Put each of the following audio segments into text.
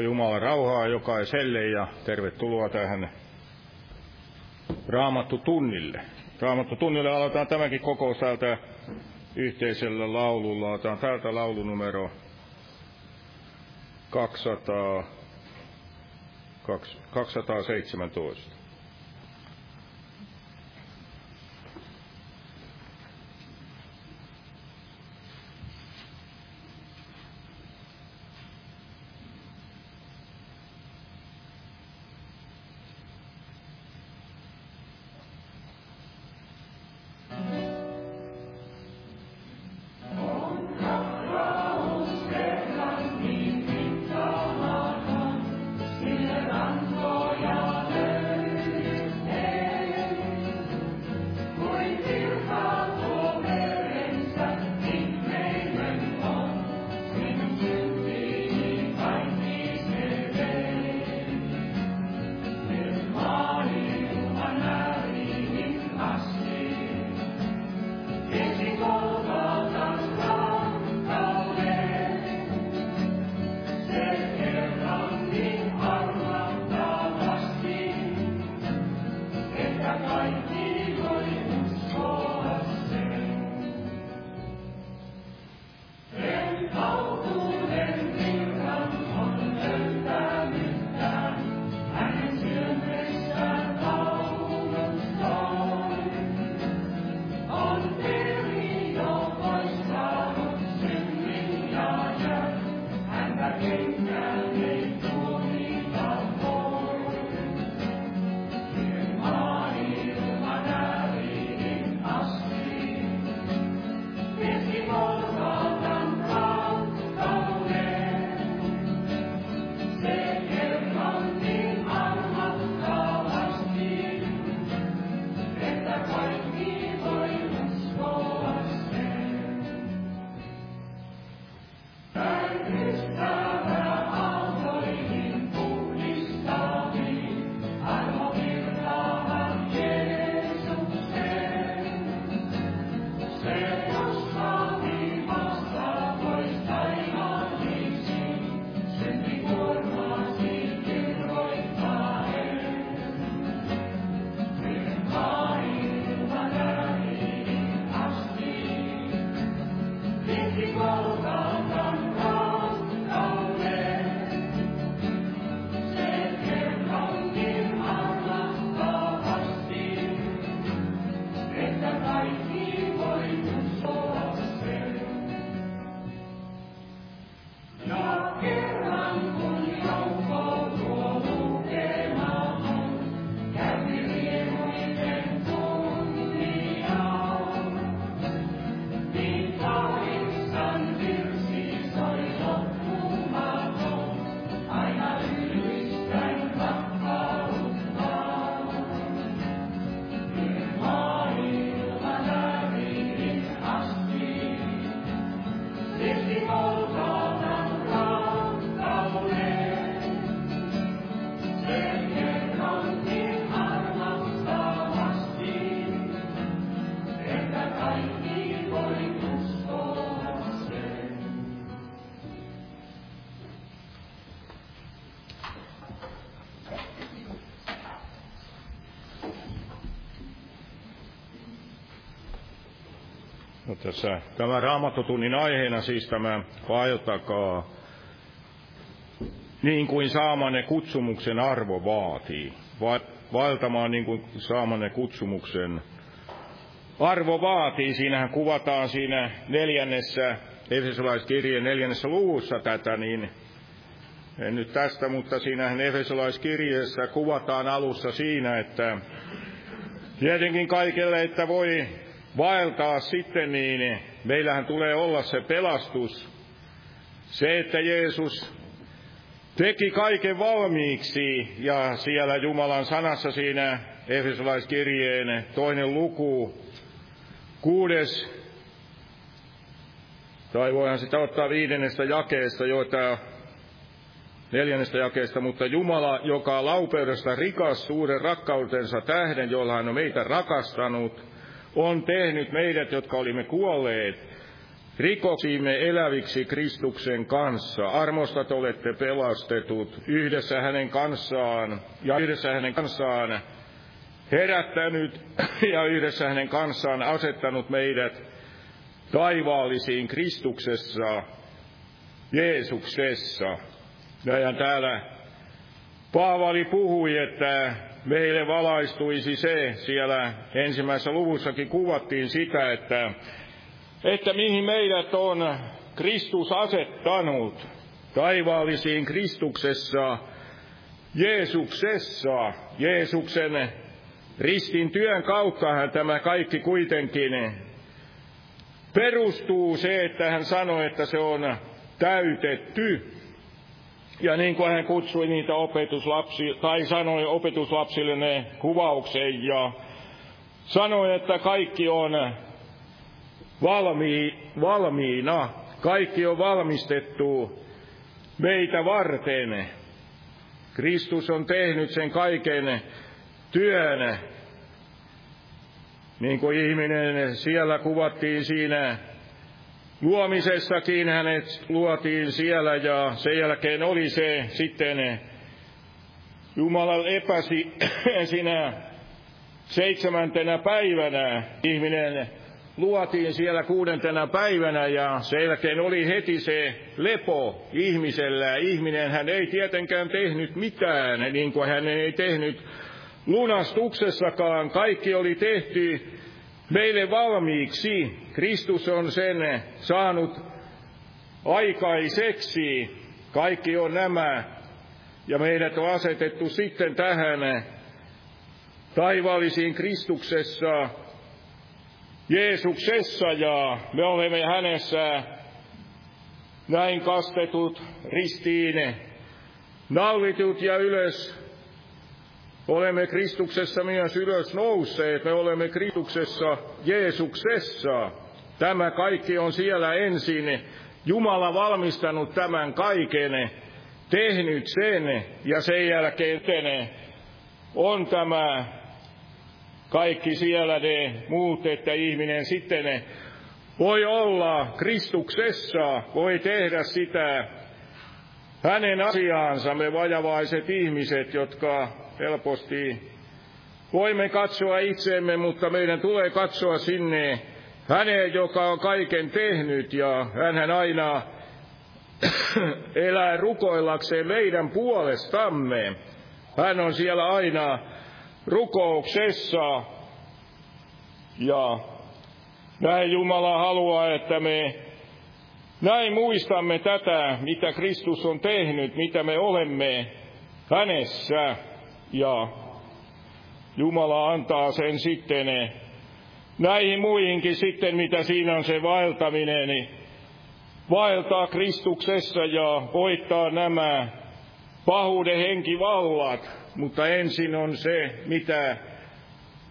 Jumala, rauhaa jokaiselle ja tervetuloa tähän Raamattu tunnille. Raamattu tunnille aloitetaan tämäkin kokous täältä yhteisellä laululla. Otetaan täältä laulunumero 200, 217. Tässä tämä raamattotunnin aiheena siis tämä vaeltakaa niin kuin saamanne kutsumuksen arvo vaatii. Vaeltamaan niin kuin saamanne kutsumuksen arvo vaatii. Siinähän kuvataan siinä neljännessä, Efesolaiskirjeen neljännessä luvussa tätä, niin en nyt tästä, mutta siinähän Efesolaiskirjeessä kuvataan alussa siinä, että tietenkin kaikelle, että voi vaeltaa sitten, niin meillähän tulee olla se pelastus. Se, että Jeesus teki kaiken valmiiksi ja siellä Jumalan sanassa siinä Efesolaiskirjeen toinen luku, kuudes, tai voihan sitä ottaa viidennestä jakeesta, joita neljännestä jakeesta, mutta Jumala, joka laupeudesta rikas suuren rakkautensa tähden, jolla hän on meitä rakastanut, on tehnyt meidät, jotka olimme kuolleet rikoksiimme eläviksi Kristuksen kanssa. Armostat olette pelastetut yhdessä hänen kanssaan ja yhdessä hänen kanssaan herättänyt ja yhdessä hänen kanssaan asettanut meidät taivaallisiin Kristuksessa, Jeesuksessa. Ja täällä Paavali puhui, että meille valaistuisi se, siellä ensimmäisessä luvussakin kuvattiin sitä, että, että mihin meidät on Kristus asettanut taivaallisiin Kristuksessa, Jeesuksessa, Jeesuksen ristin työn kauttahan tämä kaikki kuitenkin perustuu se, että hän sanoi, että se on täytetty. Ja niin kuin hän kutsui niitä opetuslapsi, tai sanoi opetuslapsille ne kuvauksen ja sanoi, että kaikki on valmi, valmiina, kaikki on valmistettu meitä varten. Kristus on tehnyt sen kaiken työn, niin kuin ihminen siellä kuvattiin siinä luomisessakin hänet luotiin siellä ja sen jälkeen oli se sitten Jumala epäsi sinä seitsemäntenä päivänä ihminen luotiin siellä kuudentena päivänä ja sen jälkeen oli heti se lepo ihmisellä. Ihminen hän ei tietenkään tehnyt mitään, niin kuin hän ei tehnyt lunastuksessakaan. Kaikki oli tehty meille valmiiksi. Kristus on sen saanut aikaiseksi. Kaikki on nämä. Ja meidät on asetettu sitten tähän taivaallisiin Kristuksessa, Jeesuksessa ja me olemme hänessä näin kastetut ristiin, naulitut ja ylös Olemme Kristuksessa myös ylös nousseet, me olemme Kristuksessa, Jeesuksessa. Tämä kaikki on siellä ensin. Jumala valmistanut tämän kaiken, tehnyt sen ja sen jälkeen tene on tämä kaikki siellä ne muut, että ihminen sitten voi olla Kristuksessa, voi tehdä sitä hänen asiaansa, me vajavaiset ihmiset, jotka helposti voimme katsoa itseemme, mutta meidän tulee katsoa sinne häneen, joka on kaiken tehnyt ja hän aina elää rukoillakseen meidän puolestamme. Hän on siellä aina rukouksessa ja näin Jumala haluaa, että me näin muistamme tätä, mitä Kristus on tehnyt, mitä me olemme hänessä. Ja Jumala antaa sen sitten eh, näihin muihinkin sitten, mitä siinä on se vaeltaminen, niin vaeltaa Kristuksessa ja voittaa nämä pahuuden henkivallat, mutta ensin on se, mitä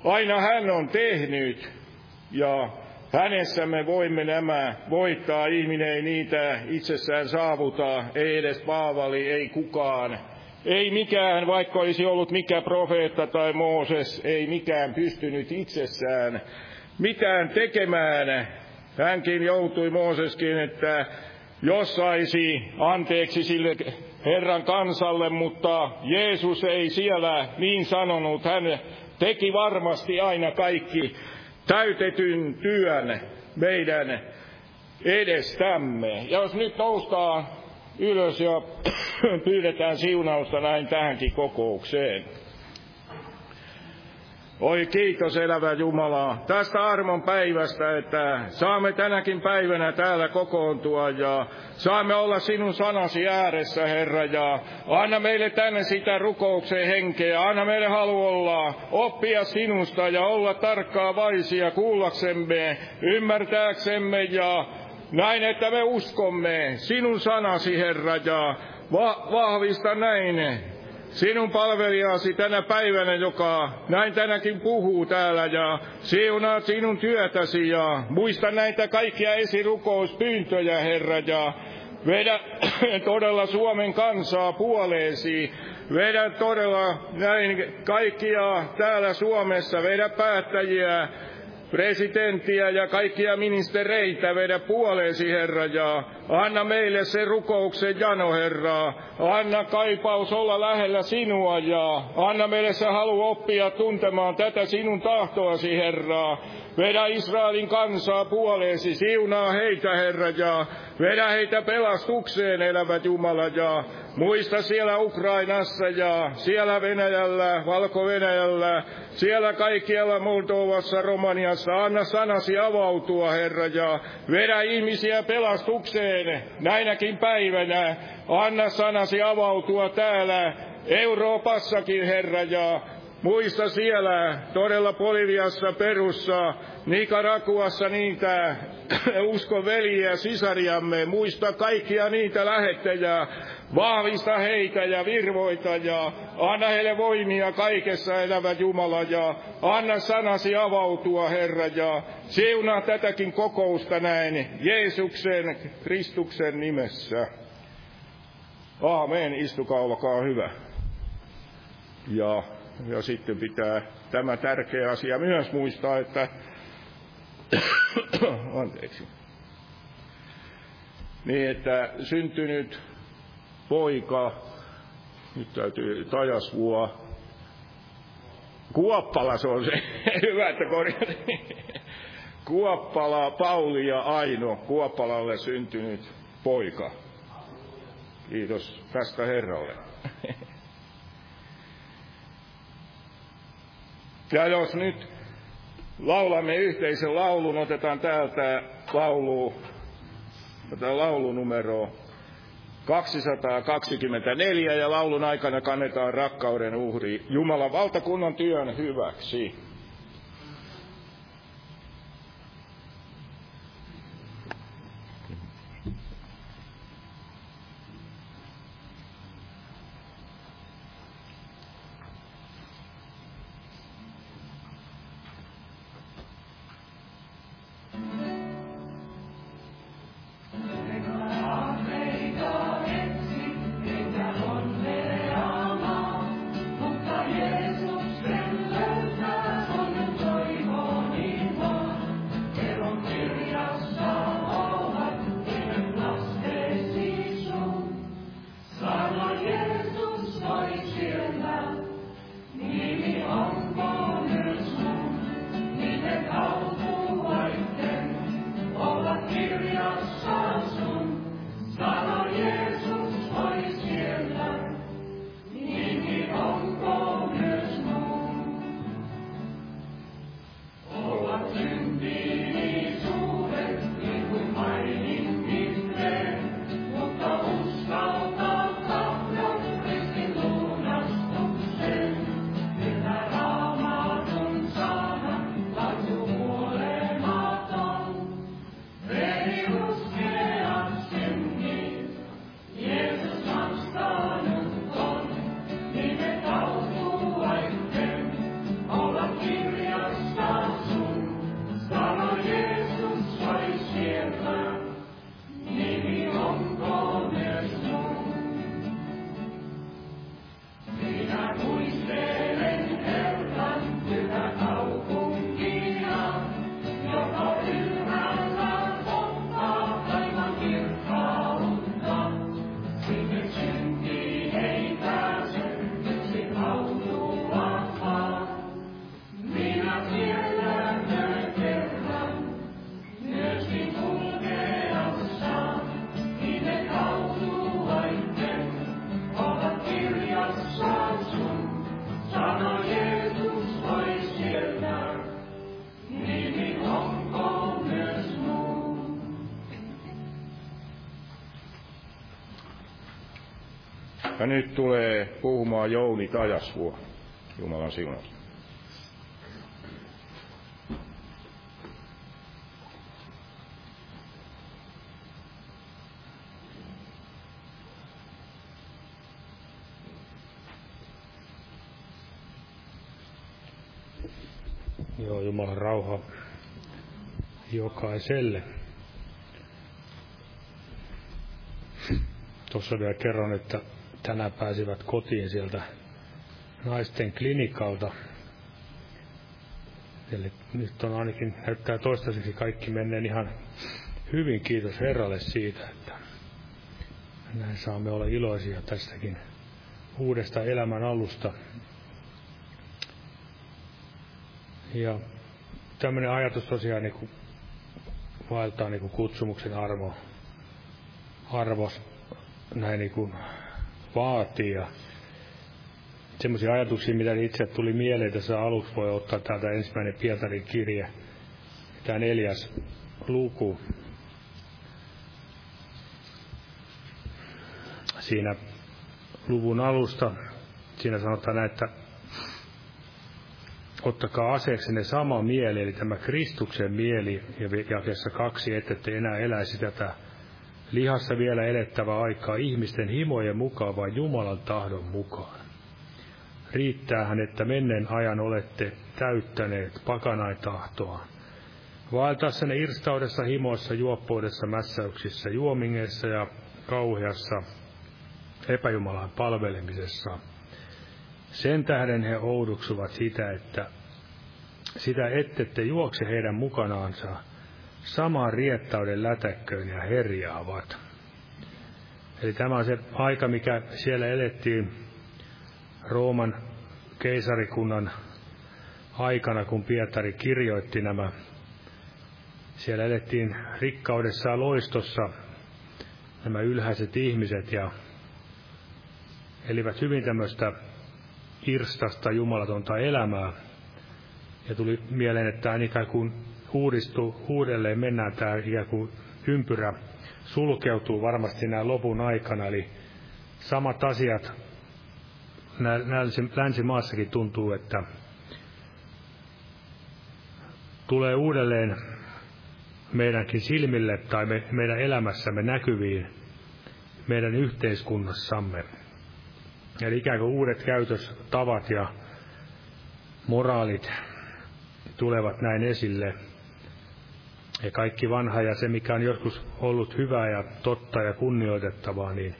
aina hän on tehnyt, ja hänessä me voimme nämä voittaa. Ihminen ei niitä itsessään saavuta, ei edes Paavali, ei kukaan. Ei mikään, vaikka olisi ollut mikä profeetta tai Mooses, ei mikään pystynyt itsessään mitään tekemään. Hänkin joutui Mooseskin, että jos saisi anteeksi sille Herran kansalle, mutta Jeesus ei siellä niin sanonut. Hän teki varmasti aina kaikki täytetyn työn meidän edestämme. Ja jos nyt noustaan ylös ja pyydetään siunausta näin tähänkin kokoukseen. Oi kiitos elävä Jumala tästä armon päivästä, että saamme tänäkin päivänä täällä kokoontua ja saamme olla sinun sanasi ääressä, Herra, ja anna meille tänne sitä rukouksen henkeä, anna meille halu olla, oppia sinusta ja olla tarkkaa vaisia kuullaksemme, ymmärtääksemme ja näin, että me uskomme. Sinun sanasi, Herra, ja va- vahvista näin. Sinun palvelijasi tänä päivänä, joka näin tänäkin puhuu täällä, ja siunaat sinun työtäsi, ja muista näitä kaikkia esirukouspyyntöjä, Herra, ja vedä todella Suomen kansaa puoleesi, vedä todella näin kaikkia täällä Suomessa, vedä päättäjiä presidenttiä ja kaikkia ministereitä vedä puoleesi, Herra, ja anna meille se rukouksen jano, Herra. Anna kaipaus olla lähellä sinua, ja anna meille se halu oppia tuntemaan tätä sinun tahtoasi, Herra. Vedä Israelin kansaa puoleesi, siunaa heitä, Herra, ja vedä heitä pelastukseen, elävät Jumala, ja muista siellä Ukrainassa ja siellä Venäjällä, Valko-Venäjällä, siellä kaikkialla Moldovassa, Romaniassa. Anna sanasi avautua, Herra, ja vedä ihmisiä pelastukseen näinäkin päivänä. Anna sanasi avautua täällä Euroopassakin, Herra, ja Muista siellä, todella Poliviassa, Perussa, Nikarakuassa niitä uskon veliä sisariamme. Muista kaikkia niitä lähettejä. Vahvista heitä ja virvoita ja anna heille voimia kaikessa elävä Jumala ja anna sanasi avautua Herra ja siunaa tätäkin kokousta näin Jeesuksen Kristuksen nimessä. Aamen, istukaa, olkaa hyvä. Ja ja sitten pitää tämä tärkeä asia myös muistaa, että anteeksi, niin että syntynyt poika, nyt täytyy tajasvua, Kuoppala se on se, hyvä, että korjat. Kuoppala, Pauli ja Aino, Kuoppalalle syntynyt poika. Kiitos tästä Herralle. Ja jos nyt laulamme yhteisen laulun, otetaan täältä laulu, tätä laulunumero 224 ja laulun aikana kannetaan rakkauden uhri Jumalan valtakunnan työn hyväksi. Nyt tulee puhumaan Jouni Tajasvuo. Jumalan siunaus. Joo, Jumalan rauha jokaiselle. Tuossa vielä kerron, että tänään pääsivät kotiin sieltä naisten klinikalta Eli nyt on ainakin, näyttää toistaiseksi kaikki menneen ihan hyvin. Kiitos Herralle siitä, että näin saamme olla iloisia tästäkin uudesta elämän alusta. Ja tämmöinen ajatus tosiaan niin kuin vaeltaa niin kuin kutsumuksen arvo, arvos näin niin kuin vaatii. Ja semmoisia ajatuksia, mitä itse tuli mieleen tässä aluksi, voi ottaa täältä ensimmäinen Pietarin kirje, tämä neljäs luku. Siinä luvun alusta, siinä sanotaan näin, että ottakaa ne sama mieli, eli tämä Kristuksen mieli, ja jakessa kaksi, että te enää eläisi tätä lihassa vielä elettävää aikaa ihmisten himojen mukaan, vaan Jumalan tahdon mukaan. Riittäähän, että menneen ajan olette täyttäneet pakanain tahtoa. Vaeltaessanne irstaudessa, himoissa, juoppoudessa, mässäyksissä, juomingeissa ja kauheassa epäjumalan palvelemisessa. Sen tähden he ouduksuvat sitä, että sitä ettette juokse heidän mukanaansa samaan riettauden lätäkköön ja herjaavat. Eli tämä on se aika, mikä siellä elettiin Rooman keisarikunnan aikana, kun Pietari kirjoitti nämä. Siellä elettiin rikkaudessa ja loistossa nämä ylhäiset ihmiset ja elivät hyvin tämmöistä irstasta jumalatonta elämää. Ja tuli mieleen, että tämä ikään kuin uudistuu uudelleen, mennään tämä ikään kuin ympyrä sulkeutuu varmasti nämä lopun aikana, eli samat asiat länsimaassakin tuntuu, että tulee uudelleen meidänkin silmille tai me, meidän elämässämme näkyviin meidän yhteiskunnassamme. Eli ikään kuin uudet käytöstavat ja moraalit tulevat näin esille. Ja kaikki vanha ja se, mikä on joskus ollut hyvää ja totta ja kunnioitettavaa, niin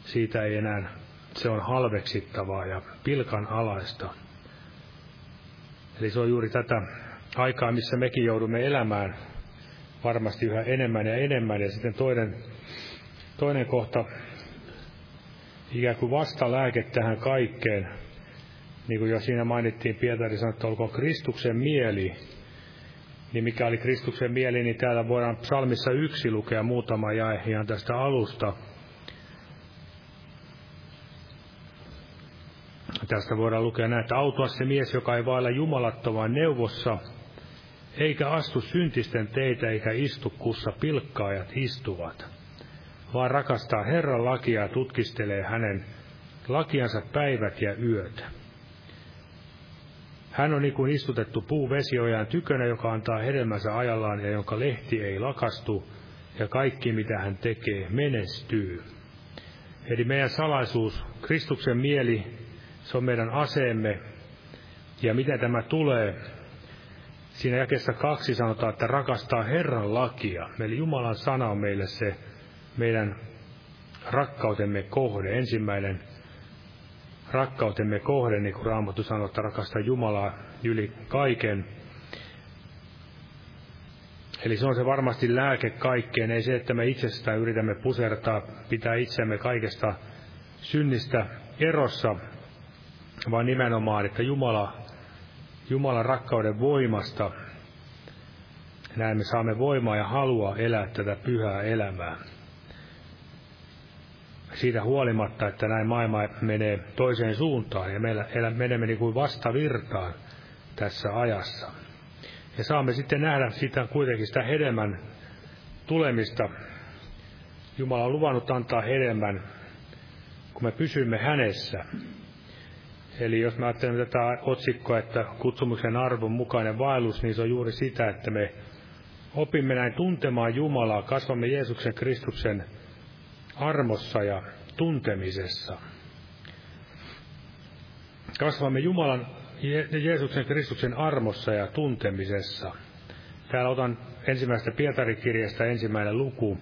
siitä ei enää, se on halveksittavaa ja pilkan alaista. Eli se on juuri tätä aikaa, missä mekin joudumme elämään varmasti yhä enemmän ja enemmän. Ja sitten toinen, toinen kohta, ikään kuin vastalääke tähän kaikkeen, niin kuin jo siinä mainittiin, Pietari sanoi, että olkoon Kristuksen mieli, niin mikä oli Kristuksen mieli, niin täällä voidaan psalmissa yksi lukea muutama jae ihan tästä alusta. Tästä voidaan lukea näin, että autua se mies, joka ei vailla jumalattomaan neuvossa, eikä astu syntisten teitä, eikä istu kussa pilkkaajat istuvat, vaan rakastaa Herran lakia ja tutkistelee hänen lakiansa päivät ja yöt. Hän on niin kuin istutettu puu vesiojan tykönä, joka antaa hedelmänsä ajallaan ja jonka lehti ei lakastu, ja kaikki mitä hän tekee menestyy. Eli meidän salaisuus, Kristuksen mieli, se on meidän aseemme. Ja miten tämä tulee? Siinä jakessa kaksi sanotaan, että rakastaa Herran lakia. Eli Jumalan sana on meille se meidän rakkautemme kohde. Ensimmäinen rakkautemme kohde, niin kuin Raamattu sanoo, että rakastaa Jumalaa yli kaiken. Eli se on se varmasti lääke kaikkeen, ei se, että me itsestään yritämme pusertaa, pitää itsemme kaikesta synnistä erossa, vaan nimenomaan, että Jumala, Jumalan rakkauden voimasta, näin me saamme voimaa ja halua elää tätä pyhää elämää siitä huolimatta, että näin maailma menee toiseen suuntaan ja meillä menemme niin kuin vastavirtaan tässä ajassa. Ja saamme sitten nähdä sitä kuitenkin sitä hedelmän tulemista. Jumala on luvannut antaa hedelmän, kun me pysymme hänessä. Eli jos me ajattelemme tätä otsikkoa, että kutsumuksen arvon mukainen vaellus, niin se on juuri sitä, että me opimme näin tuntemaan Jumalaa, kasvamme Jeesuksen Kristuksen armossa ja tuntemisessa. Kasvamme Jumalan ja Jeesuksen Kristuksen armossa ja tuntemisessa. Täällä otan ensimmäisestä Pietarikirjasta ensimmäinen luku.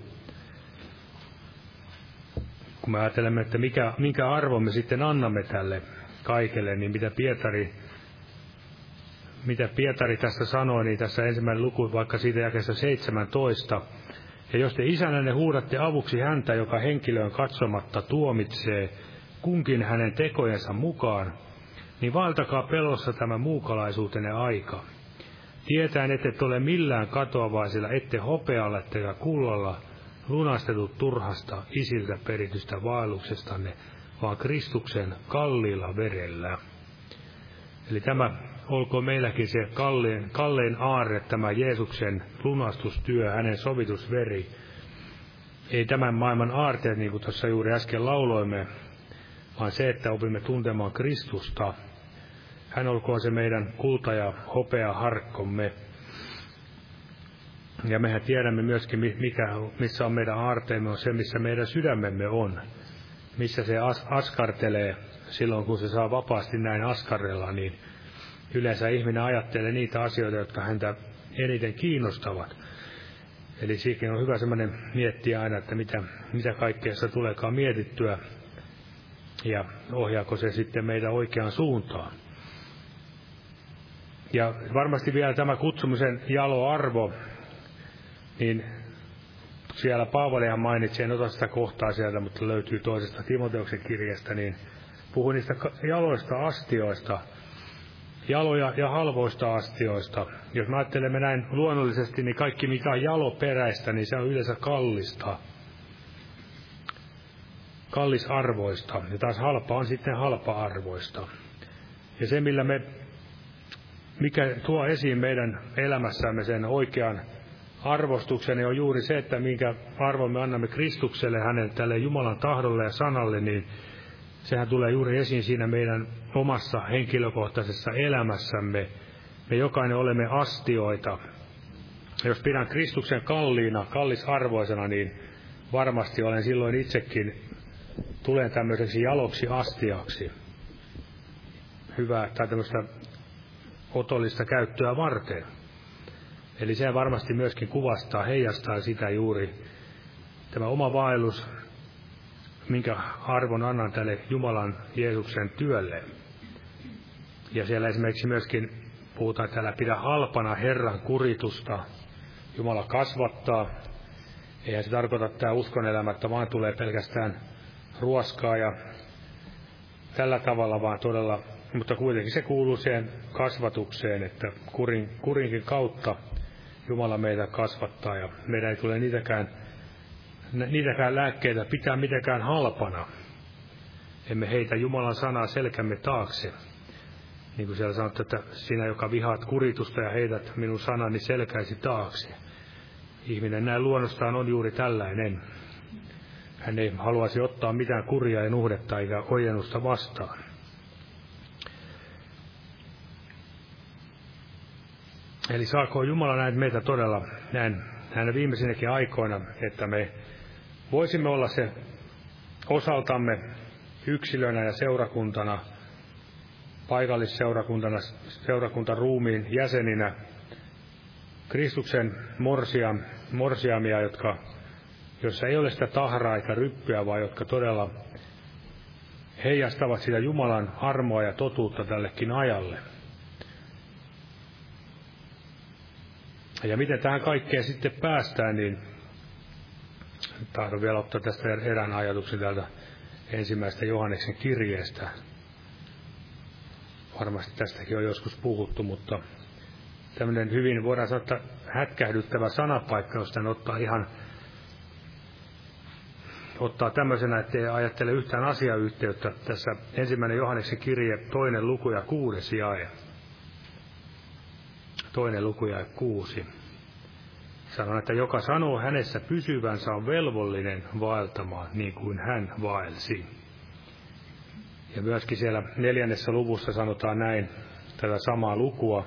Kun me ajattelemme, että mikä, minkä arvon me sitten annamme tälle kaikelle, niin mitä Pietari mitä Pietari tässä sanoi, niin tässä ensimmäinen luku vaikka siitä jakessa 17. Ja jos te isänänne huudatte avuksi häntä, joka henkilöön katsomatta tuomitsee kunkin hänen tekojensa mukaan, niin valtakaa pelossa tämä muukalaisuutenne aika. Tietäen, ette ole millään katoavaisilla, ette hopealla ettekä kullalla lunastetut turhasta isiltä peritystä vaelluksestanne, vaan Kristuksen kalliilla verellä. Eli tämä olkoon meilläkin se kallein, kallein aarre, tämä Jeesuksen lunastustyö, hänen sovitusveri. Ei tämän maailman aarteet, niin kuin tuossa juuri äsken lauloimme, vaan se, että opimme tuntemaan Kristusta. Hän olkoon se meidän kulta ja hopea harkkomme. Ja mehän tiedämme myöskin, mikä, missä on meidän aarteemme, on se, missä meidän sydämemme on. Missä se as, askartelee silloin, kun se saa vapaasti näin askarrella, niin yleensä ihminen ajattelee niitä asioita, jotka häntä eniten kiinnostavat. Eli siihen on hyvä semmoinen miettiä aina, että mitä, mitä kaikkea se tuleekaan mietittyä ja ohjaako se sitten meitä oikeaan suuntaan. Ja varmasti vielä tämä kutsumisen jaloarvo, niin siellä Paavalihan mainitsi, en ota sitä kohtaa sieltä, mutta löytyy toisesta Timoteoksen kirjasta, niin puhui niistä jaloista astioista, jaloja ja halvoista astioista. Jos me ajattelemme näin luonnollisesti, niin kaikki mikä on jaloperäistä, niin se on yleensä kallista. Kallisarvoista. Ja taas halpa on sitten halpa-arvoista. Ja se, millä me, mikä tuo esiin meidän elämässämme sen oikean arvostuksen, on juuri se, että minkä arvon me annamme Kristukselle, hänen tälle Jumalan tahdolle ja sanalle, niin sehän tulee juuri esiin siinä meidän omassa henkilökohtaisessa elämässämme. Me jokainen olemme astioita. Ja jos pidän Kristuksen kalliina, kallisarvoisena, niin varmasti olen silloin itsekin, tulen tämmöiseksi jaloksi astiaksi. Hyvää tai tämmöistä otollista käyttöä varten. Eli se varmasti myöskin kuvastaa, heijastaa sitä juuri, tämä oma vaellus minkä arvon annan tälle Jumalan Jeesuksen työlle. Ja siellä esimerkiksi myöskin puhutaan täällä pidä halpana Herran kuritusta. Jumala kasvattaa. Eihän se tarkoita tämä uskonelämä, että vaan tulee pelkästään ruoskaa ja tällä tavalla, vaan todella, mutta kuitenkin se kuuluu siihen kasvatukseen, että kurin, kurinkin kautta Jumala meitä kasvattaa ja meidän ei tule niitäkään niitäkään lääkkeitä pitää mitenkään halpana. Emme heitä Jumalan sanaa selkämme taakse. Niin kuin siellä sanottu, että sinä, joka vihaat kuritusta ja heität minun sanani selkäisi taakse. Ihminen näin luonnostaan on juuri tällainen. Hän ei haluaisi ottaa mitään kuria ja nuhdetta eikä ojennusta vastaan. Eli saako Jumala näin meitä todella näin, näinä viimeisinäkin aikoina, että me voisimme olla se osaltamme yksilönä ja seurakuntana, paikallisseurakuntana, seurakuntaruumiin jäseninä, Kristuksen morsia, morsiamia, jotka, jossa ei ole sitä tahraa eikä ryppyä, vaan jotka todella heijastavat sitä Jumalan armoa ja totuutta tällekin ajalle. Ja miten tähän kaikkeen sitten päästään, niin tahdon vielä ottaa tästä erään ajatuksen täältä ensimmäistä Johanneksen kirjeestä. Varmasti tästäkin on joskus puhuttu, mutta tämmöinen hyvin, voidaan sanoa, että hätkähdyttävä sanapaikka, jos tämän ottaa ihan ottaa tämmöisenä, ettei ajattele yhtään asiayhteyttä. Tässä ensimmäinen Johanneksen kirje, toinen luku ja kuudes jae. Toinen luku ja kuusi. Sanon, että joka sanoo hänessä pysyvänsä on velvollinen vaeltamaan niin kuin hän vaelsi. Ja myöskin siellä neljännessä luvussa sanotaan näin, tätä samaa lukua,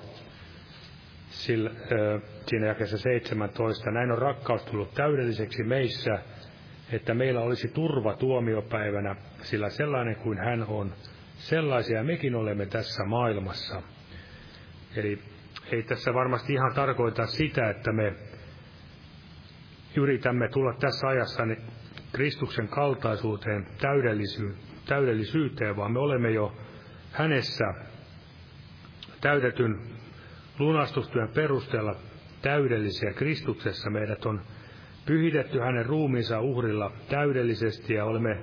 sillä, äh, siinä jakessa 17. Näin on rakkaus tullut täydelliseksi meissä, että meillä olisi turva tuomiopäivänä, sillä sellainen kuin hän on, sellaisia mekin olemme tässä maailmassa. Eli ei tässä varmasti ihan tarkoita sitä, että me yritämme tulla tässä ajassa niin Kristuksen kaltaisuuteen, täydellisy- täydellisyyteen, vaan me olemme jo hänessä täytetyn lunastustyön perusteella täydellisiä Kristuksessa. Meidät on pyhitetty hänen ruumiinsa uhrilla täydellisesti ja olemme,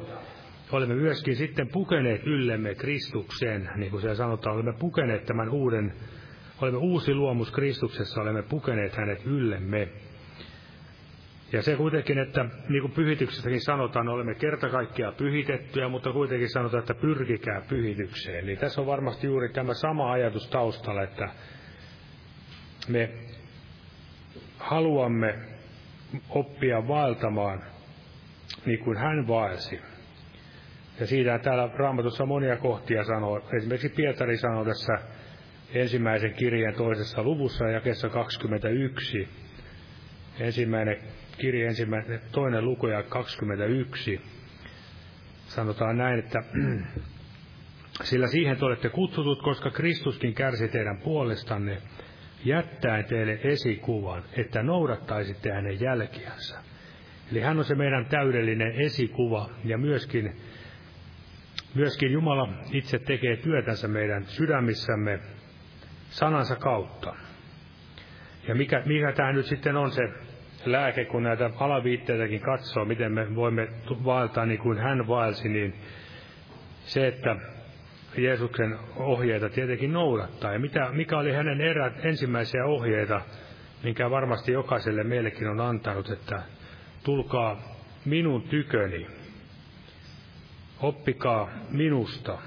olemme myöskin sitten pukeneet yllemme Kristuksen, niin kuin se sanotaan, olemme pukeneet tämän uuden, olemme uusi luomus Kristuksessa, olemme pukeneet hänet yllemme. Ja se kuitenkin, että niin kuin pyhityksessäkin sanotaan, olemme kerta kaikkiaan pyhitettyjä, mutta kuitenkin sanotaan, että pyrkikää pyhitykseen. Eli tässä on varmasti juuri tämä sama ajatus taustalla, että me haluamme oppia vaeltamaan niin kuin hän vaelsi. Ja siitä täällä Raamatussa monia kohtia sanoo. Esimerkiksi Pietari sanoo tässä ensimmäisen kirjeen toisessa luvussa jakessa 21. Ensimmäinen kirje, ensimmäinen, toinen luku ja 21. Sanotaan näin, että sillä siihen te olette kutsutut, koska Kristuskin kärsi teidän puolestanne, jättäen teille esikuvan, että noudattaisitte hänen jälkiänsä. Eli hän on se meidän täydellinen esikuva ja myöskin, myöskin Jumala itse tekee työtänsä meidän sydämissämme sanansa kautta. Ja mikä, mikä tämä nyt sitten on se lääke, kun näitä alaviitteitäkin katsoo, miten me voimme vaeltaa niin kuin hän vaelsi, niin se, että Jeesuksen ohjeita tietenkin noudattaa. Ja mitä, mikä oli hänen erät ensimmäisiä ohjeita, minkä varmasti jokaiselle meillekin on antanut, että tulkaa minun tyköni, oppikaa minusta,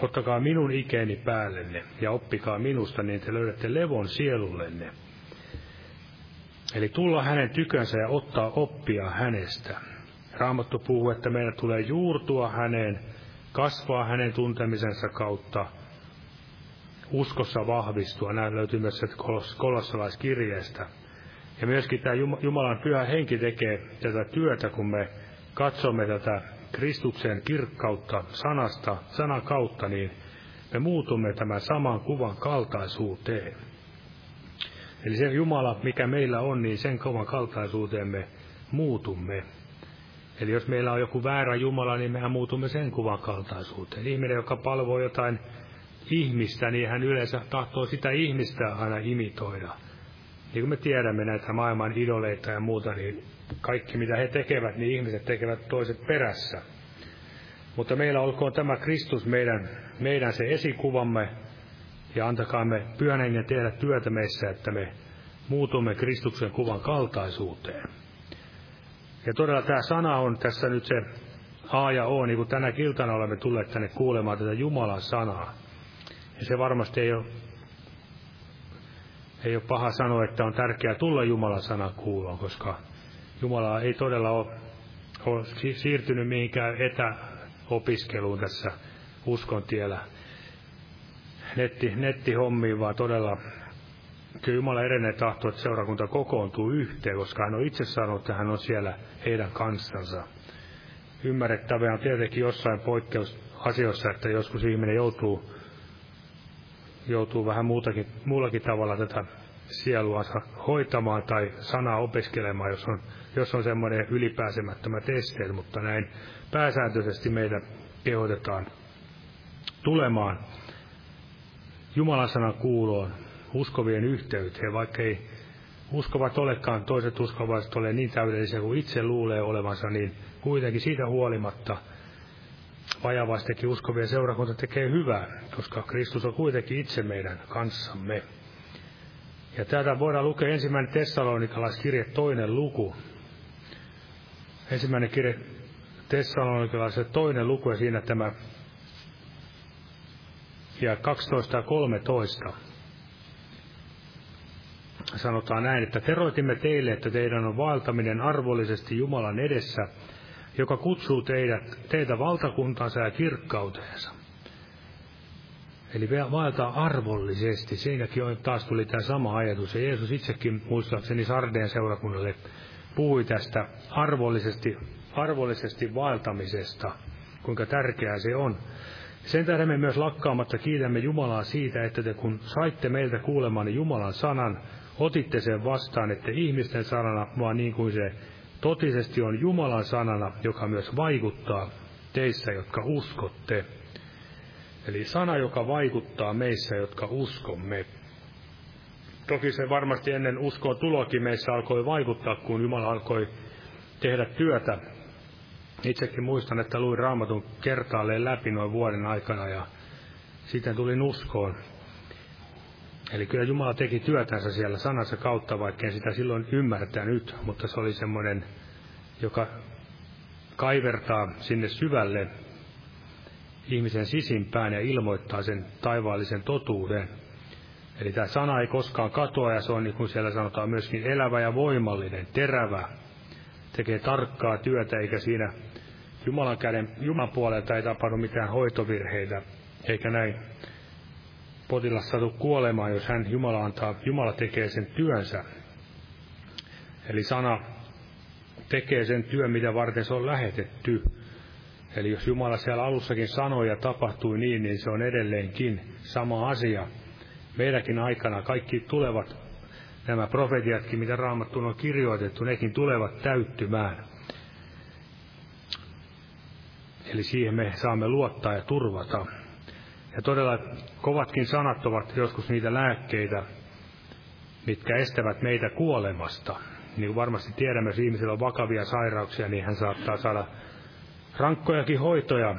ottakaa minun ikeni päällenne ja oppikaa minusta, niin te löydätte levon sielullenne. Eli tulla hänen tykönsä ja ottaa oppia hänestä. Raamattu puhuu, että meidän tulee juurtua häneen, kasvaa hänen tuntemisensa kautta, uskossa vahvistua. Näin löytyy myös kolossalaiskirjeestä. Ja myöskin tämä Jumalan pyhä henki tekee tätä työtä, kun me katsomme tätä Kristuksen kirkkautta sanasta, sanan kautta, niin me muutumme tämän saman kuvan kaltaisuuteen. Eli se Jumala, mikä meillä on, niin sen kovan kaltaisuuteen me muutumme. Eli jos meillä on joku väärä Jumala, niin mehän muutumme sen kuvan kaltaisuuteen. Ihminen, joka palvoo jotain ihmistä, niin hän yleensä tahtoo sitä ihmistä aina imitoida. Niin kuin me tiedämme näitä maailman idoleita ja muuta, niin kaikki mitä he tekevät, niin ihmiset tekevät toiset perässä. Mutta meillä olkoon tämä Kristus meidän, meidän se esikuvamme, ja antakaamme pyhän hengen tehdä työtä meissä, että me muutumme Kristuksen kuvan kaltaisuuteen. Ja todella tämä sana on tässä nyt se A ja O, niin kuin tänä kiltana olemme tulleet tänne kuulemaan tätä Jumalan sanaa. Ja se varmasti ei ole, ei ole paha sanoa, että on tärkeää tulla Jumalan sana kuuloon, koska Jumala ei todella ole, ole siirtynyt mihinkään etäopiskeluun tässä uskon tiellä netti, nettihommiin, vaan todella kyllä Jumala edelleen tahtoo, että seurakunta kokoontuu yhteen, koska hän on itse sanonut, että hän on siellä heidän kanssansa. Ymmärrettävää on tietenkin jossain poikkeusasioissa, että joskus ihminen joutuu, joutuu vähän muutakin, muullakin tavalla tätä sieluansa hoitamaan tai sanaa opiskelemaan, jos on, jos on semmoinen ylipääsemättömä esteet, mutta näin pääsääntöisesti meitä kehotetaan tulemaan Jumalan sanan kuuloon, uskovien yhteyteen, vaikka ei uskovat olekaan, toiset uskovaiset ole niin täydellisiä kuin itse luulee olevansa, niin kuitenkin siitä huolimatta vajavaistekin uskovien seurakunta tekee hyvää, koska Kristus on kuitenkin itse meidän kanssamme. Ja täältä voidaan lukea ensimmäinen Tessalonikalaiskirje toinen luku. Ensimmäinen kirje Tessalonikalaiset toinen luku ja siinä tämä ja 12 ja 13 sanotaan näin, että teroitimme teille, että teidän on vaeltaminen arvollisesti Jumalan edessä, joka kutsuu teidät, teitä valtakuntansa ja kirkkauteensa. Eli vaeltaa arvollisesti. Siinäkin on, taas tuli tämä sama ajatus. Ja Jeesus itsekin muistaakseni Sardeen seurakunnalle puhui tästä arvollisesti, arvollisesti vaeltamisesta, kuinka tärkeää se on. Sen tähden me myös lakkaamatta kiitämme Jumalaa siitä, että te kun saitte meiltä kuulemaan Jumalan sanan, otitte sen vastaan, että ihmisten sanana, vaan niin kuin se totisesti on Jumalan sanana, joka myös vaikuttaa teissä, jotka uskotte. Eli sana, joka vaikuttaa meissä, jotka uskomme. toki se varmasti ennen uskoa tulokin meissä alkoi vaikuttaa, kun Jumala alkoi tehdä työtä. Itsekin muistan, että luin raamatun kertaalleen läpi noin vuoden aikana ja sitten tulin uskoon. Eli kyllä Jumala teki työtänsä siellä sanansa kautta, vaikka en sitä silloin ymmärtänyt, mutta se oli semmoinen, joka kaivertaa sinne syvälle ihmisen sisimpään ja ilmoittaa sen taivaallisen totuuden. Eli tämä sana ei koskaan katoa ja se on niin kuin siellä sanotaan myöskin elävä ja voimallinen, terävä, tekee tarkkaa työtä eikä siinä Jumalan käden, Jumalan puolelta ei tapahdu mitään hoitovirheitä, eikä näin potilas satu kuolemaan, jos hän Jumala antaa, Jumala tekee sen työnsä. Eli sana tekee sen työn, mitä varten se on lähetetty. Eli jos Jumala siellä alussakin sanoi ja tapahtui niin, niin se on edelleenkin sama asia. Meidänkin aikana kaikki tulevat, nämä profetiatkin, mitä Raamattuun on kirjoitettu, nekin tulevat täyttymään. Eli siihen me saamme luottaa ja turvata. Ja todella kovatkin sanat ovat joskus niitä lääkkeitä, mitkä estävät meitä kuolemasta. Niin kuin varmasti tiedämme, jos ihmisellä on vakavia sairauksia, niin hän saattaa saada rankkojakin hoitoja,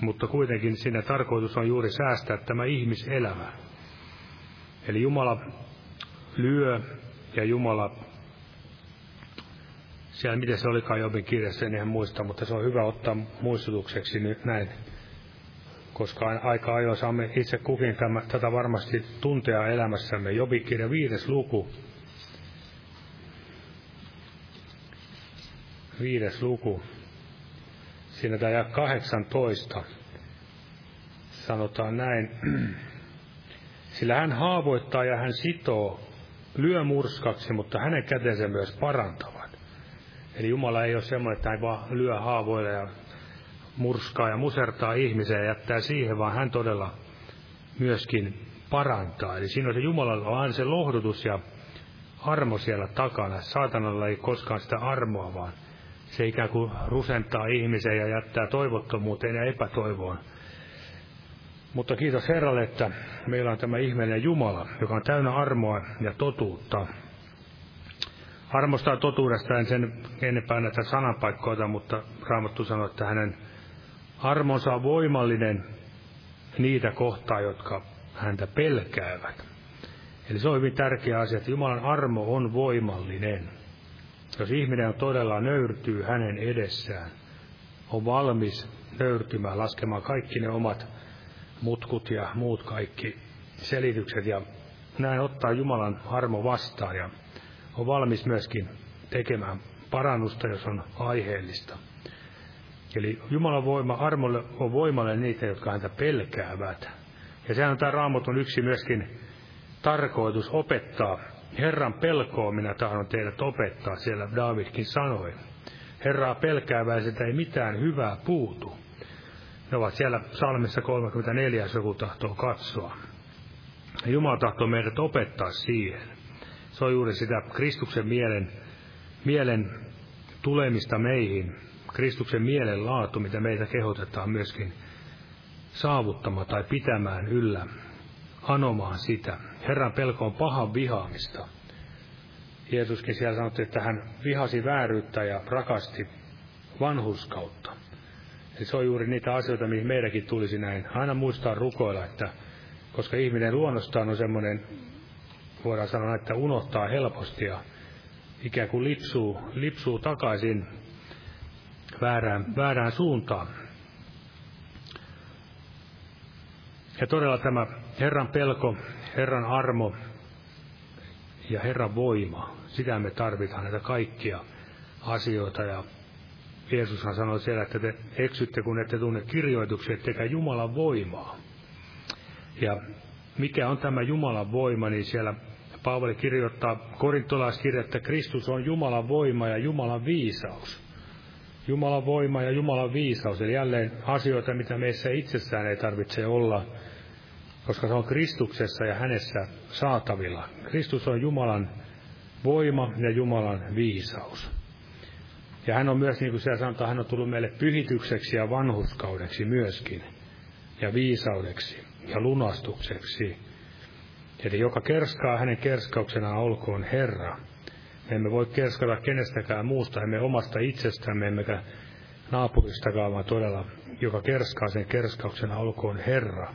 mutta kuitenkin siinä tarkoitus on juuri säästää tämä ihmiselämä. Eli Jumala lyö ja Jumala, siellä miten se olikaan Jobin kirjassa, en ihan muista, mutta se on hyvä ottaa muistutukseksi nyt näin koska aika ajoin saamme itse kukin tämä, tätä varmasti tuntea elämässämme. Jobikirja viides luku. Viides luku. Siinä tämä 18 sanotaan näin. Sillä hän haavoittaa ja hän sitoo, lyö murskaksi, mutta hänen kätensä myös parantavat. Eli Jumala ei ole semmoinen, että hän vaan lyö haavoille ja murskaa ja musertaa ihmisiä ja jättää siihen, vaan hän todella myöskin parantaa. Eli siinä on se Jumalalla on aina se lohdutus ja armo siellä takana. Saatanalla ei koskaan sitä armoa, vaan se ikään kuin rusentaa ihmisen ja jättää toivottomuuteen ja epätoivoon. Mutta kiitos Herralle, että meillä on tämä ihmeellinen Jumala, joka on täynnä armoa ja totuutta. Armosta ja totuudesta en sen enempää näitä sananpaikkoita, mutta Raamattu sanoo, että hänen Armonsa on voimallinen niitä kohtaa, jotka häntä pelkäävät. Eli se on hyvin tärkeä asia, että Jumalan armo on voimallinen. Jos ihminen on todella nöyrtyy hänen edessään, on valmis nöyrtymään, laskemaan kaikki ne omat mutkut ja muut kaikki selitykset ja näin ottaa Jumalan armo vastaan ja on valmis myöskin tekemään parannusta, jos on aiheellista. Eli Jumalan voima, armolle on voimalle niitä, jotka häntä pelkäävät. Ja sehän on tämä raamatun yksi myöskin tarkoitus opettaa. Herran pelkoa minä tahdon teidät opettaa, siellä Davidkin sanoi. Herraa pelkääväisiltä ei mitään hyvää puutu. Ne ovat siellä salmissa 34, jos joku tahtoo katsoa. Jumala tahtoo meidät opettaa siihen. Se on juuri sitä Kristuksen mielen, mielen tulemista meihin, Kristuksen mielenlaatu, mitä meitä kehotetaan myöskin saavuttamaan tai pitämään yllä, anomaan sitä. Herran pelko on pahan vihaamista. Jeesuskin siellä sanoi, että hän vihasi vääryyttä ja rakasti vanhuskautta. Eli se on juuri niitä asioita, mihin meidänkin tulisi näin aina muistaa rukoilla, että koska ihminen luonnostaan on semmoinen, voidaan sanoa, että unohtaa helposti ja ikään kuin lipsuu, lipsuu takaisin väärään, väärään suuntaan. Ja todella tämä Herran pelko, Herran armo ja Herran voima, sitä me tarvitaan näitä kaikkia asioita. Ja Jeesushan sanoi siellä, että te eksytte, kun ette tunne kirjoituksia, ettekä Jumalan voimaa. Ja mikä on tämä Jumalan voima, niin siellä Paavali kirjoittaa korintolaiskirja, että Kristus on Jumalan voima ja Jumalan viisaus. Jumalan voima ja Jumalan viisaus, eli jälleen asioita, mitä meissä itsessään ei tarvitse olla, koska se on Kristuksessa ja hänessä saatavilla. Kristus on Jumalan voima ja Jumalan viisaus. Ja hän on myös, niin kuin siellä sanotaan, hän on tullut meille pyhitykseksi ja vanhuskaudeksi myöskin, ja viisaudeksi ja lunastukseksi. Eli joka kerskaa hänen kerskauksenaan olkoon Herra. Me emme voi kerskata kenestäkään muusta, emme omasta itsestämme, emmekä naapuristakaan, vaan todella joka kerskaa sen kerskauksena olkoon Herra.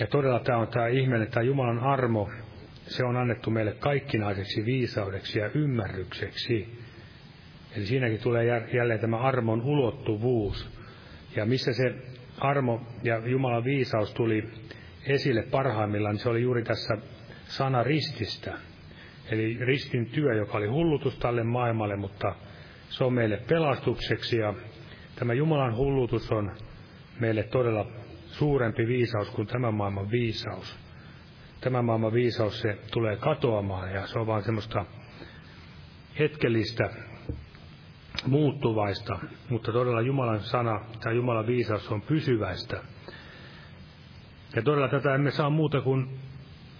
Ja todella tämä on tämä ihmeellinen, tämä Jumalan armo, se on annettu meille kaikkinaiseksi viisaudeksi ja ymmärrykseksi. Eli siinäkin tulee jälleen tämä armon ulottuvuus. Ja missä se armo ja Jumalan viisaus tuli esille parhaimmillaan, niin se oli juuri tässä sana rististä. Eli ristin työ, joka oli hullutus tälle maailmalle, mutta se on meille pelastukseksi ja tämä Jumalan hullutus on meille todella suurempi viisaus kuin tämän maailman viisaus. Tämän maailman viisaus se tulee katoamaan ja se on vain semmoista hetkellistä, muuttuvaista, mutta todella Jumalan sana tai Jumalan viisaus on pysyväistä. Ja todella tätä emme saa muuta kuin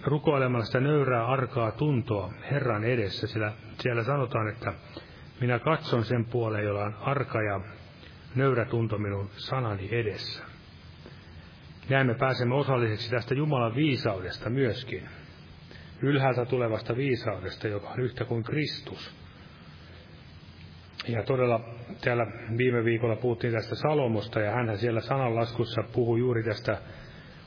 rukoilemalla sitä nöyrää arkaa tuntoa Herran edessä, sillä siellä sanotaan, että minä katson sen puoleen, jolla on arka ja nöyrä tunto minun sanani edessä. Näin me pääsemme osalliseksi tästä Jumalan viisaudesta myöskin. Ylhäältä tulevasta viisaudesta, joka on yhtä kuin Kristus. Ja todella täällä viime viikolla puhuttiin tästä Salomosta, ja hän siellä sananlaskussa puhui juuri tästä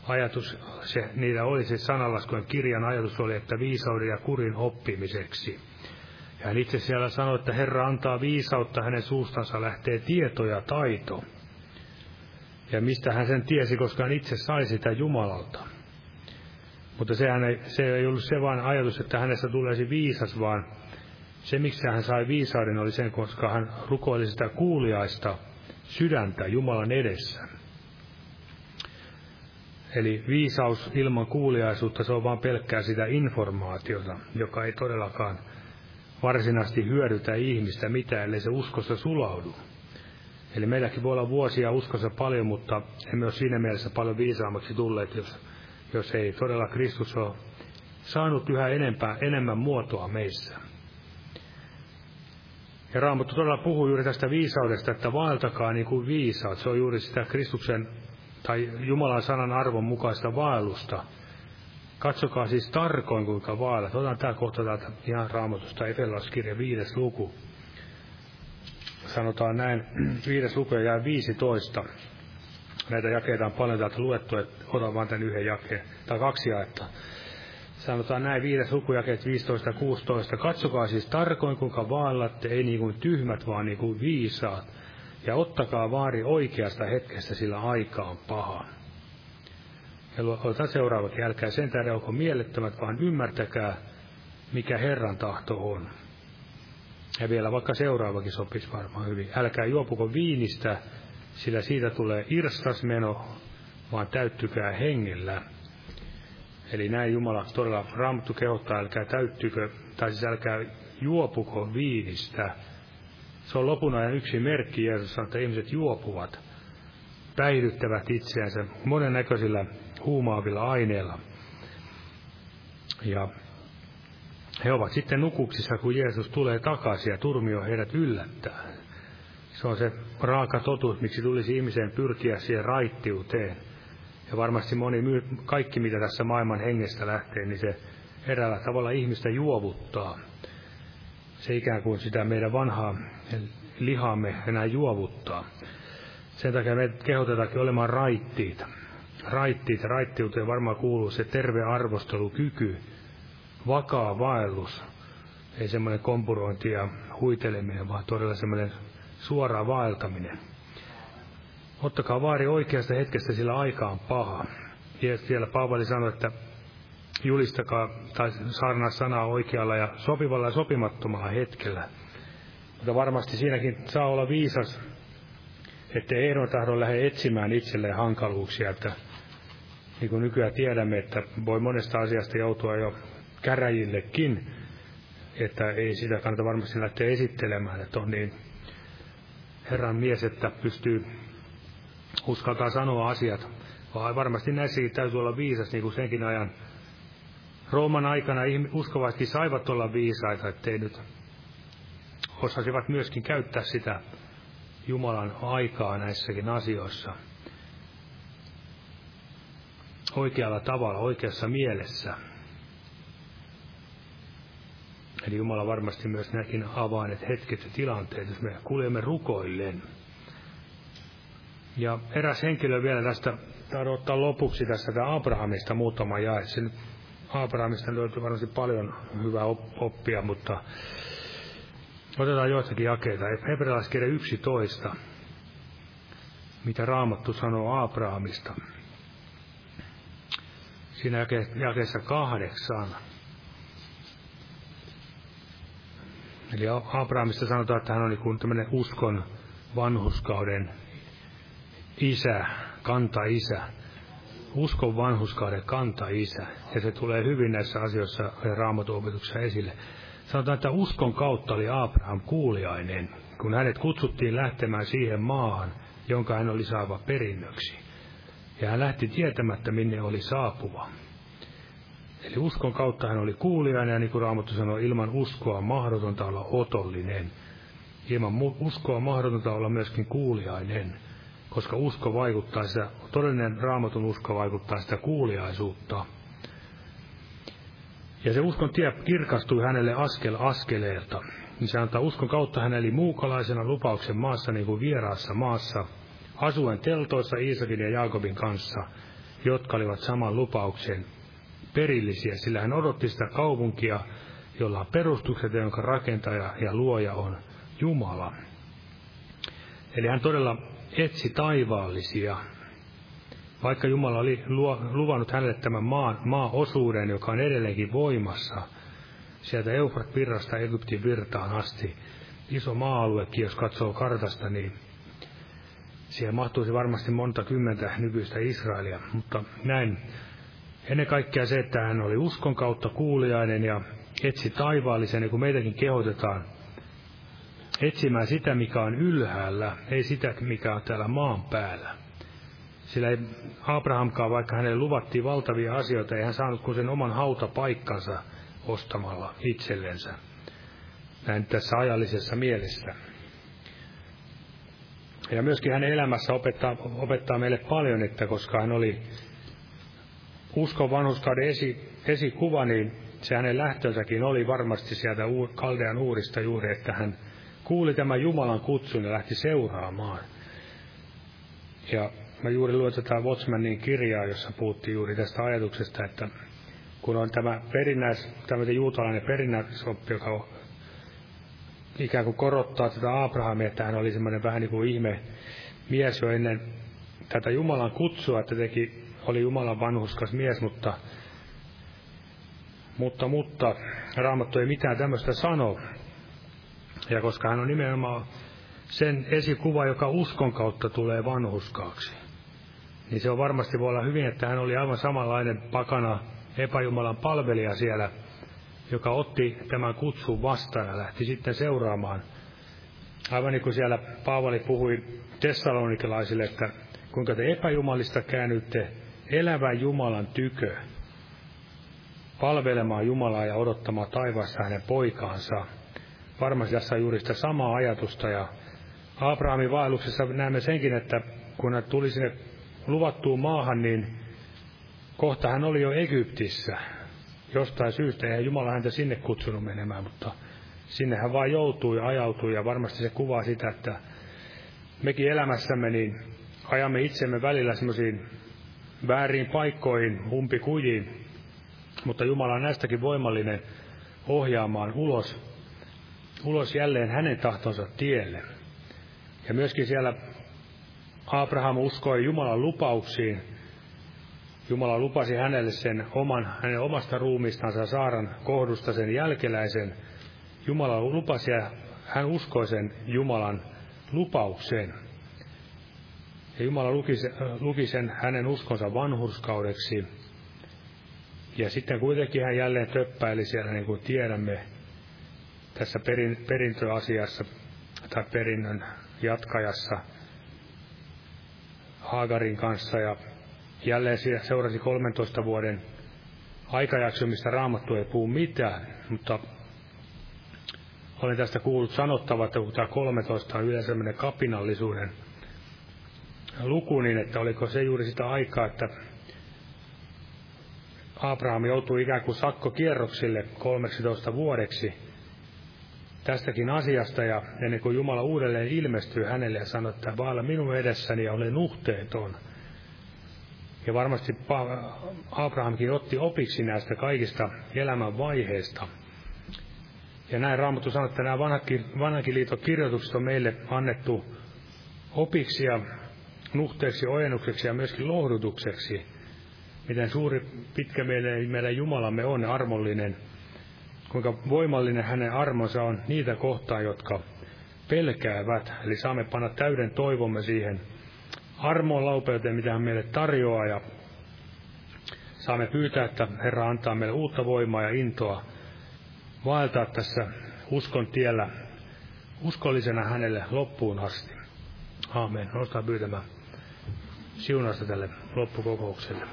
ajatus, se, niitä oli se sananlaskujen kirjan ajatus oli, että viisauden ja kurin oppimiseksi. Ja hän itse siellä sanoi, että Herra antaa viisautta, hänen suustansa lähtee tieto ja taito. Ja mistä hän sen tiesi, koska hän itse sai sitä Jumalalta. Mutta sehän ei, se ei ollut se vain ajatus, että hänestä tulisi viisas, vaan se, miksi hän sai viisauden, oli sen, koska hän rukoili sitä kuuliaista sydäntä Jumalan edessä. Eli viisaus ilman kuuliaisuutta, se on vain pelkkää sitä informaatiota, joka ei todellakaan varsinaisesti hyödytä ihmistä mitään, ellei se uskossa sulaudu. Eli meilläkin voi olla vuosia uskossa paljon, mutta emme ole siinä mielessä paljon viisaammaksi tulleet, jos, jos ei todella Kristus ole saanut yhä enempää, enemmän muotoa meissä. Ja Raamattu todella puhuu juuri tästä viisaudesta, että vaeltakaa niin kuin viisaat. Se on juuri sitä Kristuksen tai Jumalan sanan arvon mukaista vaellusta. Katsokaa siis tarkoin, kuinka vaellat. Otan tämä kohta täältä ihan raamatusta, Efelaskirja viides luku sanotaan näin, viides luku ja 15. Näitä jakeita on paljon täältä luettu, että otan vain tämän yhden jakeen, tai kaksi jaetta. Sanotaan näin, viides luku, jakeet 15 ja 16. Katsokaa siis tarkoin, kuinka vaallatte, ei niin kuin tyhmät, vaan niin kuin viisaat. Ja ottakaa vaari oikeasta hetkestä, sillä aika on paha. Ja otetaan seuraavat, älkää sen tähden onko mielettömät, vaan ymmärtäkää, mikä Herran tahto on. Ja vielä vaikka seuraavakin sopisi varmaan hyvin. Älkää juopuko viinistä, sillä siitä tulee irstasmeno, vaan täyttykää hengellä. Eli näin Jumala todella raamattu kehottaa, älkää täyttykö, tai siis älkää juopuko viinistä. Se on lopun ajan yksi merkki Jeesus että ihmiset juopuvat, päihdyttävät itseänsä monennäköisillä huumaavilla aineilla. Ja he ovat sitten nukuksissa, kun Jeesus tulee takaisin ja turmio heidät yllättää. Se on se raaka totuus, miksi tulisi ihmiseen pyrkiä siihen raittiuteen. Ja varmasti moni, kaikki mitä tässä maailman hengestä lähtee, niin se eräällä tavalla ihmistä juovuttaa. Se ikään kuin sitä meidän vanhaa lihamme enää juovuttaa. Sen takia me kehotetaankin olemaan raittiita. Raittiita, raittiuteen varmaan kuuluu se terve arvostelukyky, vakaa vaellus. Ei semmoinen kompurointi ja huiteleminen, vaan todella semmoinen suora vaeltaminen. Ottakaa vaari oikeasta hetkestä, sillä aika on paha. Ja siellä Paavali sanoi, että julistakaa tai saarnaa sanaa oikealla ja sopivalla ja sopimattomalla hetkellä. Mutta varmasti siinäkin saa olla viisas, ettei ehdon tahdon lähde etsimään itselleen hankaluuksia, että niin kuin nykyään tiedämme, että voi monesta asiasta joutua jo käräjillekin, että ei sitä kannata varmasti lähteä esittelemään, että on niin Herran mies, että pystyy uskaltaa sanoa asiat. Vaan varmasti näissäkin täytyy olla viisas, niin kuin senkin ajan Rooman aikana uskovatkin saivat olla viisaita, ettei nyt osasivat myöskin käyttää sitä Jumalan aikaa näissäkin asioissa. oikealla tavalla, oikeassa mielessä. Eli Jumala varmasti myös näkin avainet hetket ja tilanteet, jos me kuljemme rukoillen. Ja eräs henkilö vielä tästä, tahdon ottaa lopuksi tästä tämä Abrahamista muutama jae. Se nyt Abrahamista löytyy varmasti paljon hyvää oppia, mutta otetaan joitakin jakeita. Hebrealaiskirja 11, mitä Raamattu sanoo Abrahamista. Siinä jake, jakeessa kahdeksan. Eli Abrahamista sanotaan, että hän on niin tämmöinen uskon vanhuskauden isä, kanta-isä. Uskon vanhuskauden kanta-isä. Ja se tulee hyvin näissä asioissa raamatuopetuksessa esille. Sanotaan, että uskon kautta oli Abraham kuuliainen, kun hänet kutsuttiin lähtemään siihen maahan, jonka hän oli saava perinnöksi. Ja hän lähti tietämättä, minne oli saapuva. Eli uskon kautta hän oli kuulijainen, ja niin kuin Raamattu sanoi, ilman uskoa mahdotonta olla otollinen. Ilman uskoa mahdotonta olla myöskin kuulijainen, koska usko vaikuttaa sitä, todellinen raamatun usko vaikuttaa sitä kuuliaisuutta. Ja se uskon tie kirkastui hänelle askel askeleelta. Niin se antaa uskon kautta hän eli muukalaisena lupauksen maassa niin kuin vieraassa maassa, asuen teltoissa Iisakin ja Jaakobin kanssa, jotka olivat saman lupauksen perillisiä, sillä hän odotti sitä kaupunkia, jolla on perustukset, jonka rakentaja ja luoja on Jumala. Eli hän todella etsi taivaallisia, vaikka Jumala oli luvannut hänelle tämän maan, maa-osuuden, joka on edelleenkin voimassa, sieltä Eufrat virrasta Egyptin virtaan asti, iso maa-aluekin, jos katsoo kartasta, niin siihen mahtuisi varmasti monta kymmentä nykyistä Israelia, mutta näin. Ennen kaikkea se, että hän oli uskon kautta kuuliainen ja etsi taivaallisen, niin kuin meitäkin kehotetaan etsimään sitä, mikä on ylhäällä, ei sitä, mikä on täällä maan päällä. Sillä ei Abrahamkaan, vaikka hänelle luvattiin valtavia asioita, ei hän saanut kuin sen oman hautapaikkansa ostamalla itsellensä. Näin tässä ajallisessa mielessä. Ja myöskin hänen elämässä opettaa, opettaa meille paljon, että koska hän oli uskon vanhuskauden esi, esikuva, niin se hänen lähtönsäkin oli varmasti sieltä Kaldean uurista juuri, että hän kuuli tämän Jumalan kutsun ja lähti seuraamaan. Ja mä juuri luin tätä Watchmanin kirjaa, jossa puhuttiin juuri tästä ajatuksesta, että kun on tämä perinnäis, tämmöinen juutalainen perinnäisoppi, joka ikään kuin korottaa tätä Abrahamia, että hän oli semmoinen vähän niin kuin ihme mies jo ennen tätä Jumalan kutsua, että teki oli Jumalan vanhuskas mies, mutta, mutta, mutta Raamattu ei mitään tämmöistä sano. Ja koska hän on nimenomaan sen esikuva, joka uskon kautta tulee vanhuskaaksi, niin se on varmasti voi olla hyvin, että hän oli aivan samanlainen pakana epäjumalan palvelija siellä, joka otti tämän kutsun vastaan ja lähti sitten seuraamaan. Aivan niin kuin siellä Paavali puhui tessalonikilaisille, että kuinka te epäjumalista käännytte elävän Jumalan tykö, palvelemaan Jumalaa ja odottamaan taivaassa hänen poikaansa. Varmasti tässä on juuri sitä samaa ajatusta. Ja Abrahamin vaelluksessa näemme senkin, että kun hän tuli sinne luvattuun maahan, niin kohta hän oli jo Egyptissä. Jostain syystä ei Jumala häntä sinne kutsunut menemään, mutta sinne hän vaan joutui ja ajautui. Ja varmasti se kuvaa sitä, että mekin elämässämme niin ajamme itsemme välillä semmoisiin väärin paikkoihin, umpikujiin, mutta Jumala on näistäkin voimallinen ohjaamaan ulos, ulos jälleen hänen tahtonsa tielle. Ja myöskin siellä Abraham uskoi Jumalan lupauksiin. Jumala lupasi hänelle sen oman, hänen omasta ruumistansa Saaran kohdusta sen jälkeläisen. Jumala lupasi ja hän uskoi sen Jumalan lupaukseen. Ja Jumala luki, luki sen hänen uskonsa vanhurskaudeksi. Ja sitten kuitenkin hän jälleen töppäili siellä, niin kuin tiedämme, tässä perin, perintöasiassa tai perinnön jatkajassa Haagarin kanssa. Ja jälleen seurasi 13 vuoden aikajakso, mistä raamattu ei puhu mitään, mutta olen tästä kuullut sanottava, että kun tämä 13 on yleensä kapinallisuuden luku, niin että oliko se juuri sitä aikaa, että Abraham joutui ikään kuin sakkokierroksille 13 vuodeksi tästäkin asiasta ja ennen kuin Jumala uudelleen ilmestyy hänelle ja sanoi, että vaalla minun edessäni ja olen nuhteeton. Ja varmasti Abrahamkin otti opiksi näistä kaikista elämän vaiheista. Ja näin Raamattu sanoo, että nämä vanhankin liiton kirjoitukset on meille annettu opiksi ja nuhteeksi, ojennukseksi ja myöskin lohdutukseksi. Miten suuri, pitkä meidän, meidän Jumalamme on, armollinen, kuinka voimallinen hänen armonsa on niitä kohtaan, jotka pelkäävät. Eli saamme panna täyden toivomme siihen armoon laupeuteen, mitä hän meille tarjoaa, ja saamme pyytää, että Herra antaa meille uutta voimaa ja intoa vaeltaa tässä uskon tiellä uskollisena hänelle loppuun asti. Aamen. Nostaa pyytämään siunasta tälle loppukokoukselle.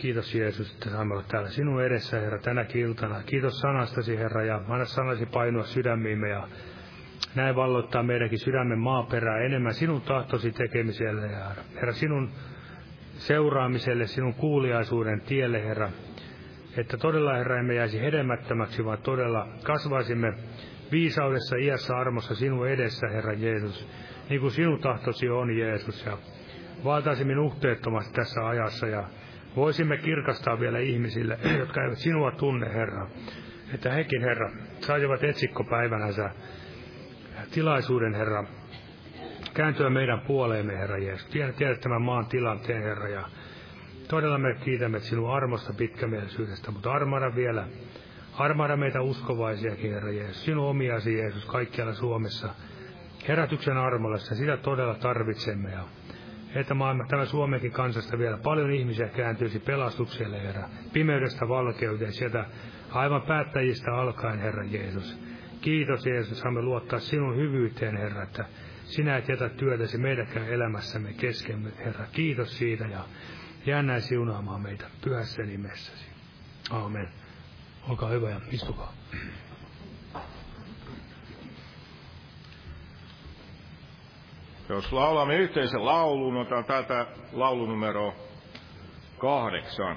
Kiitos Jeesus, että saamme olla täällä sinun edessä, Herra, tänäkin iltana. Kiitos sanastasi, Herra, ja anna sanasi painua sydämiimme ja näin valloittaa meidänkin sydämen maaperää enemmän sinun tahtosi tekemiselle, ja Herra, sinun seuraamiselle, sinun kuuliaisuuden tielle, Herra, että todella, Herra, emme jäisi hedelmättömäksi, vaan todella kasvaisimme viisaudessa, iässä, armossa sinun edessä, Herra Jeesus, niin kuin sinun tahtosi on, Jeesus, ja valtaisimme nuhteettomasti tässä ajassa, ja voisimme kirkastaa vielä ihmisille, jotka eivät sinua tunne, Herra, että hekin, Herra, saisivat etsikkopäivänänsä tilaisuuden, Herra, kääntyä meidän puoleemme, Herra Jeesus. Tiedät, tiedät tämän maan tilanteen, Herra, ja todella me kiitämme sinun armosta pitkämielisyydestä, mutta armada vielä, armada meitä uskovaisiakin, Herra Jeesus, sinun omiasi, Jeesus, kaikkialla Suomessa, herätyksen armolla, sitä todella tarvitsemme, ja että maailma, tämä Suomenkin kansasta vielä paljon ihmisiä kääntyisi pelastukselle, Herra, pimeydestä valkeuteen, sieltä aivan päättäjistä alkaen, Herra Jeesus. Kiitos Jeesus, saamme luottaa sinun hyvyyteen, Herra, että sinä et jätä työtäsi meidänkään elämässämme keskemme, Herra. Kiitos siitä ja jää siunaamaan meitä pyhässä nimessäsi. Amen. Olkaa hyvä ja istukaa. Jos laulamme yhteisen laulun, otan tätä laulunumero kahdeksan.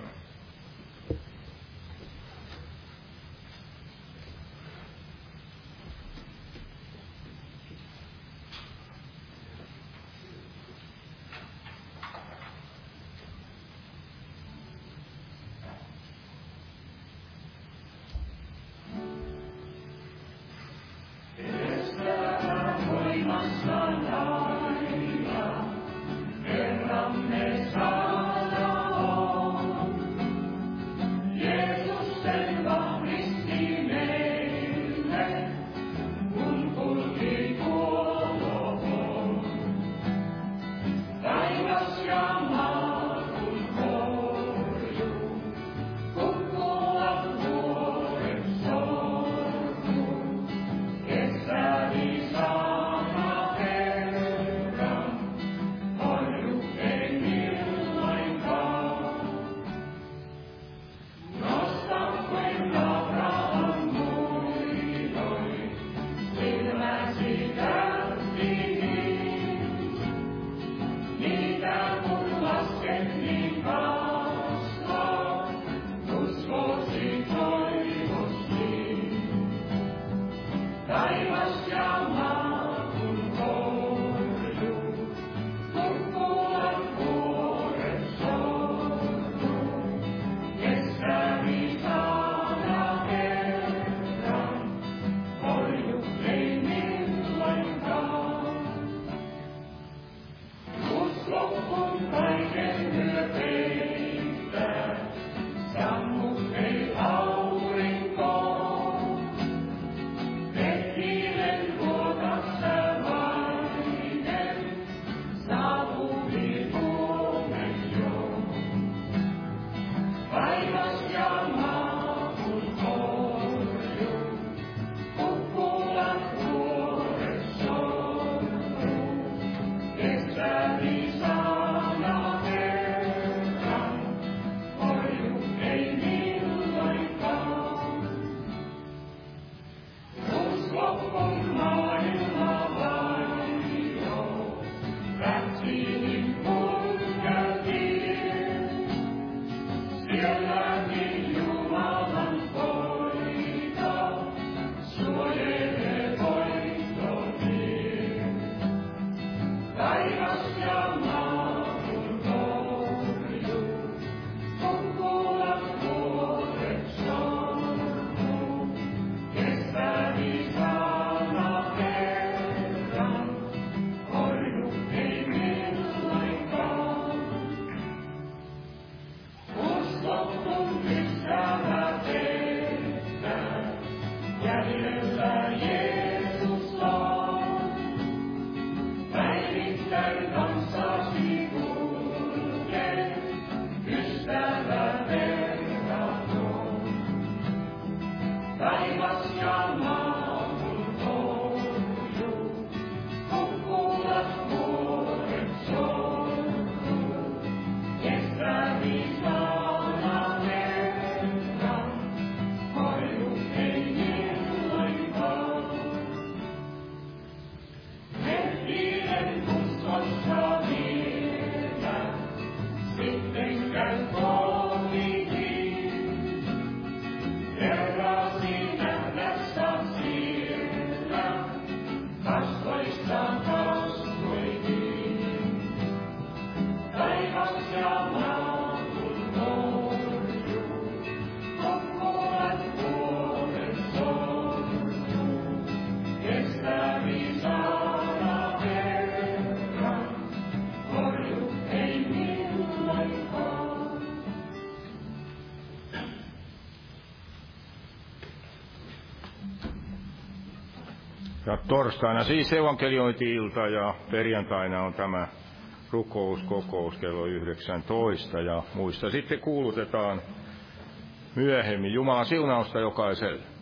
Torstaina siis evankeliointi-ilta ja perjantaina on tämä rukouskokous kello 19 ja muista sitten kuulutetaan myöhemmin Jumalan siunausta jokaiselle.